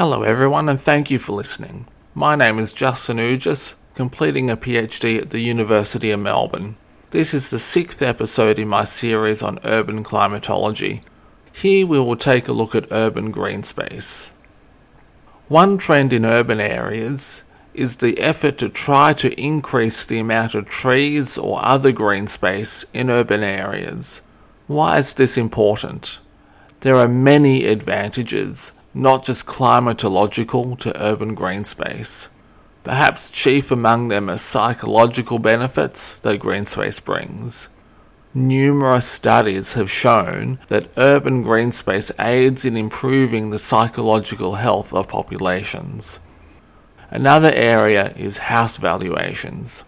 Hello, everyone, and thank you for listening. My name is Justin Ugis, completing a PhD at the University of Melbourne. This is the sixth episode in my series on urban climatology. Here we will take a look at urban green space. One trend in urban areas is the effort to try to increase the amount of trees or other green space in urban areas. Why is this important? There are many advantages, not just climatological, to urban green space. Perhaps chief among them are psychological benefits that green space brings. Numerous studies have shown that urban green space aids in improving the psychological health of populations. Another area is house valuations.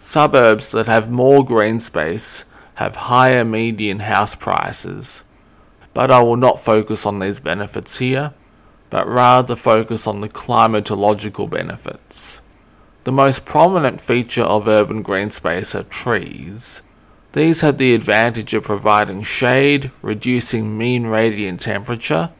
Suburbs that have more green space have higher median house prices. But I will not focus on these benefits here, but rather focus on the climatological benefits. The most prominent feature of urban green space are trees. These have the advantage of providing shade, reducing mean radiant temperature,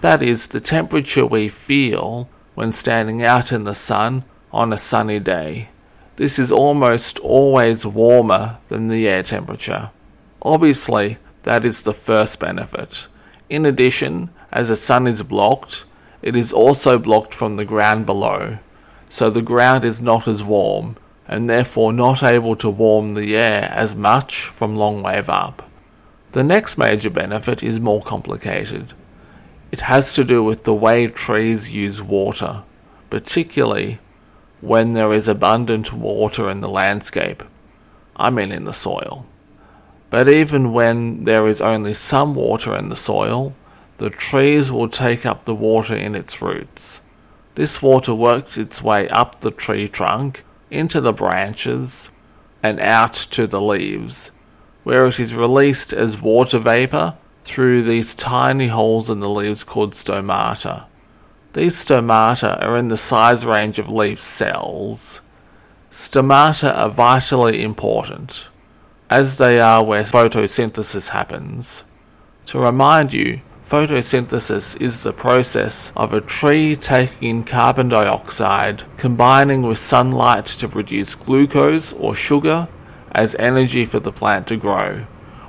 that is, the temperature we feel when standing out in the sun on a sunny day. This is almost always warmer than the air temperature. Obviously, that is the first benefit. In addition, as the sun is blocked, it is also blocked from the ground below, so the ground is not as warm, and therefore not able to warm the air as much from long wave up. The next major benefit is more complicated. It has to do with the way trees use water, particularly when there is abundant water in the landscape. I mean in the soil. But even when there is only some water in the soil, the trees will take up the water in its roots. This water works its way up the tree trunk into the branches, and out to the leaves, where it is released as water vapor through these tiny holes in the leaves called stomata. These stomata are in the size range of leaf cells. Stomata are vitally important, as they are where photosynthesis happens. To remind you, Photosynthesis is the process of a tree taking in carbon dioxide, combining with sunlight to produce glucose or sugar as energy for the plant to grow,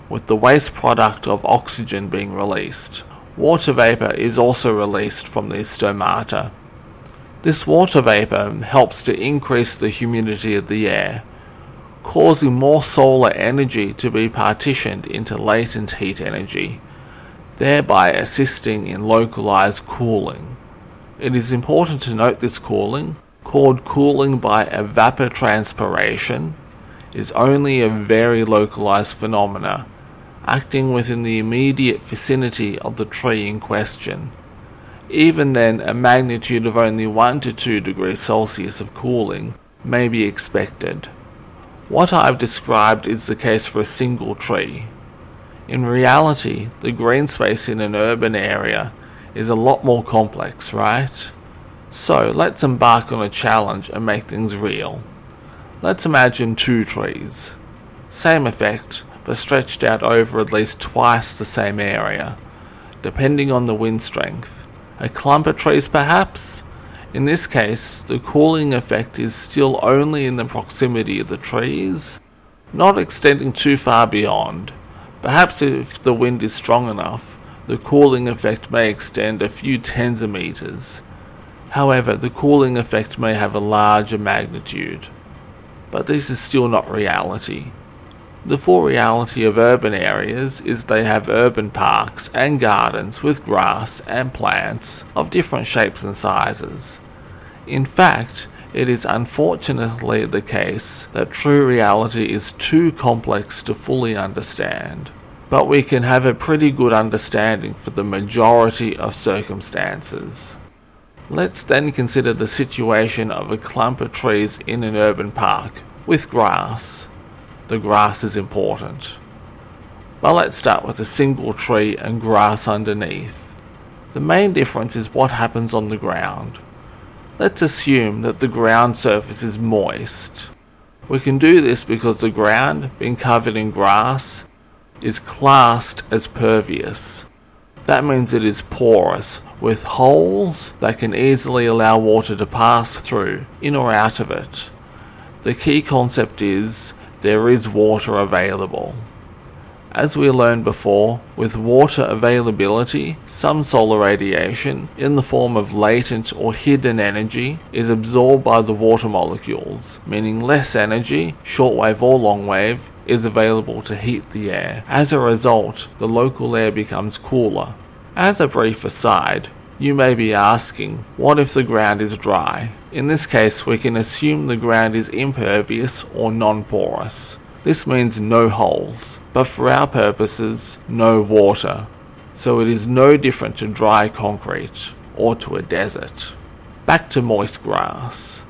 with the waste product of oxygen being released. Water vapor is also released from these stomata. This water vapor helps to increase the humidity of the air, causing more solar energy to be partitioned into latent heat energy thereby assisting in localized cooling. It is important to note this cooling, called cooling by evapotranspiration, is only a very localized phenomena, acting within the immediate vicinity of the tree in question. Even then, a magnitude of only 1 to 2 degrees Celsius of cooling may be expected. What I've described is the case for a single tree, in reality, the green space in an urban area is a lot more complex, right? So let's embark on a challenge and make things real. Let's imagine two trees. Same effect, but stretched out over at least twice the same area, depending on the wind strength. A clump of trees, perhaps? In this case, the cooling effect is still only in the proximity of the trees, not extending too far beyond. Perhaps if the wind is strong enough, the cooling effect may extend a few tens of meters. However, the cooling effect may have a larger magnitude. But this is still not reality. The full reality of urban areas is they have urban parks and gardens with grass and plants of different shapes and sizes. In fact, it is unfortunately the case that true reality is too complex to fully understand, but we can have a pretty good understanding for the majority of circumstances. Let's then consider the situation of a clump of trees in an urban park with grass. The grass is important. But let's start with a single tree and grass underneath. The main difference is what happens on the ground. Let's assume that the ground surface is moist. We can do this because the ground, being covered in grass, is classed as pervious. That means it is porous, with holes that can easily allow water to pass through, in or out of it. The key concept is there is water available. As we learned before, with water availability, some solar radiation, in the form of latent or hidden energy, is absorbed by the water molecules, meaning less energy, shortwave or longwave, is available to heat the air. As a result, the local air becomes cooler. As a brief aside, you may be asking, what if the ground is dry? In this case, we can assume the ground is impervious or non porous. This means no holes, but for our purposes, no water. So it is no different to dry concrete or to a desert. Back to moist grass.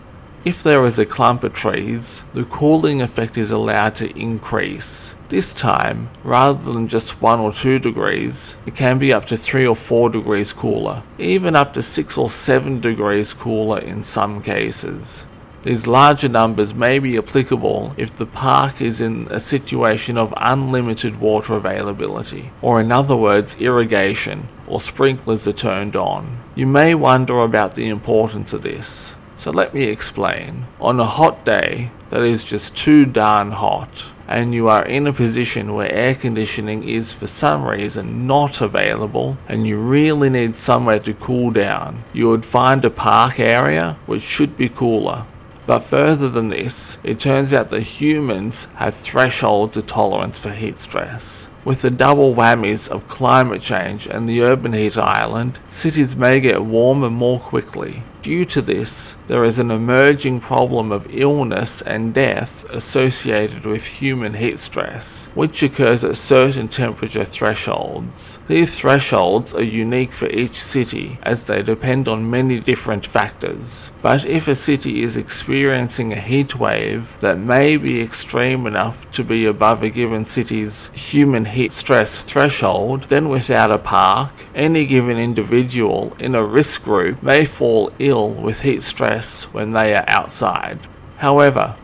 If there is a clump of trees, the cooling effect is allowed to increase. This time, rather than just 1 or 2 degrees, it can be up to 3 or 4 degrees cooler, even up to 6 or 7 degrees cooler in some cases. These larger numbers may be applicable if the park is in a situation of unlimited water availability, or in other words, irrigation or sprinklers are turned on. You may wonder about the importance of this. So let me explain. On a hot day that is just too darn hot, and you are in a position where air conditioning is for some reason not available and you really need somewhere to cool down, you would find a park area which should be cooler but further than this, it turns out that humans have thresholds of tolerance for heat stress. With the double whammies of climate change and the urban heat island, cities may get warmer more quickly, Due to this, there is an emerging problem of illness and death associated with human heat stress, which occurs at certain temperature thresholds. These thresholds are unique for each city as they depend on many different factors. But if a city is experiencing a heat wave that may be extreme enough to be above a given city's human heat stress threshold, then without a park, any given individual in a risk group may fall ill ill with heat stress when they are outside. However,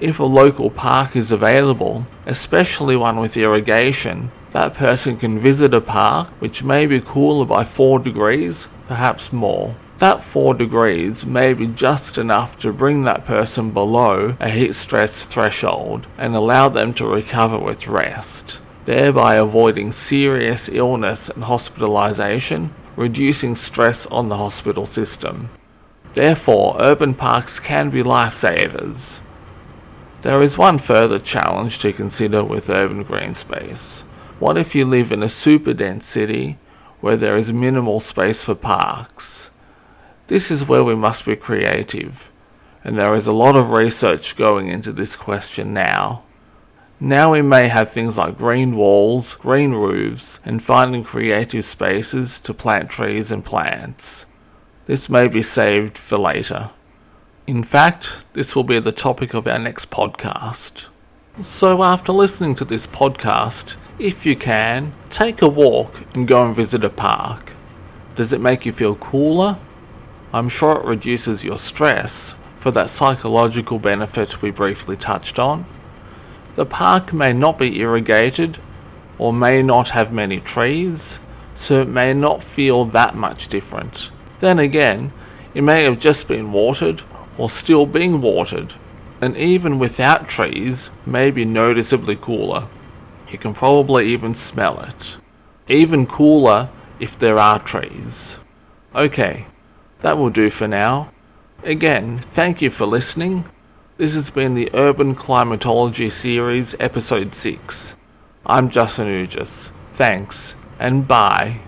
if a local park is available, especially one with irrigation, that person can visit a park which may be cooler by 4 degrees, perhaps more. That 4 degrees may be just enough to bring that person below a heat stress threshold and allow them to recover with rest, thereby avoiding serious illness and hospitalization, reducing stress on the hospital system. Therefore, urban parks can be lifesavers. There is one further challenge to consider with urban green space. What if you live in a super dense city where there is minimal space for parks? This is where we must be creative, and there is a lot of research going into this question now. Now we may have things like green walls, green roofs, and finding creative spaces to plant trees and plants. This may be saved for later. In fact, this will be the topic of our next podcast. So, after listening to this podcast, if you can, take a walk and go and visit a park. Does it make you feel cooler? I'm sure it reduces your stress for that psychological benefit we briefly touched on. The park may not be irrigated or may not have many trees, so it may not feel that much different. Then again, it may have just been watered or still being watered, and even without trees may be noticeably cooler. You can probably even smell it. Even cooler if there are trees. Okay, that will do for now. Again, thank you for listening. This has been the Urban Climatology Series, Episode 6. I'm Justin Ugis. Thanks, and bye.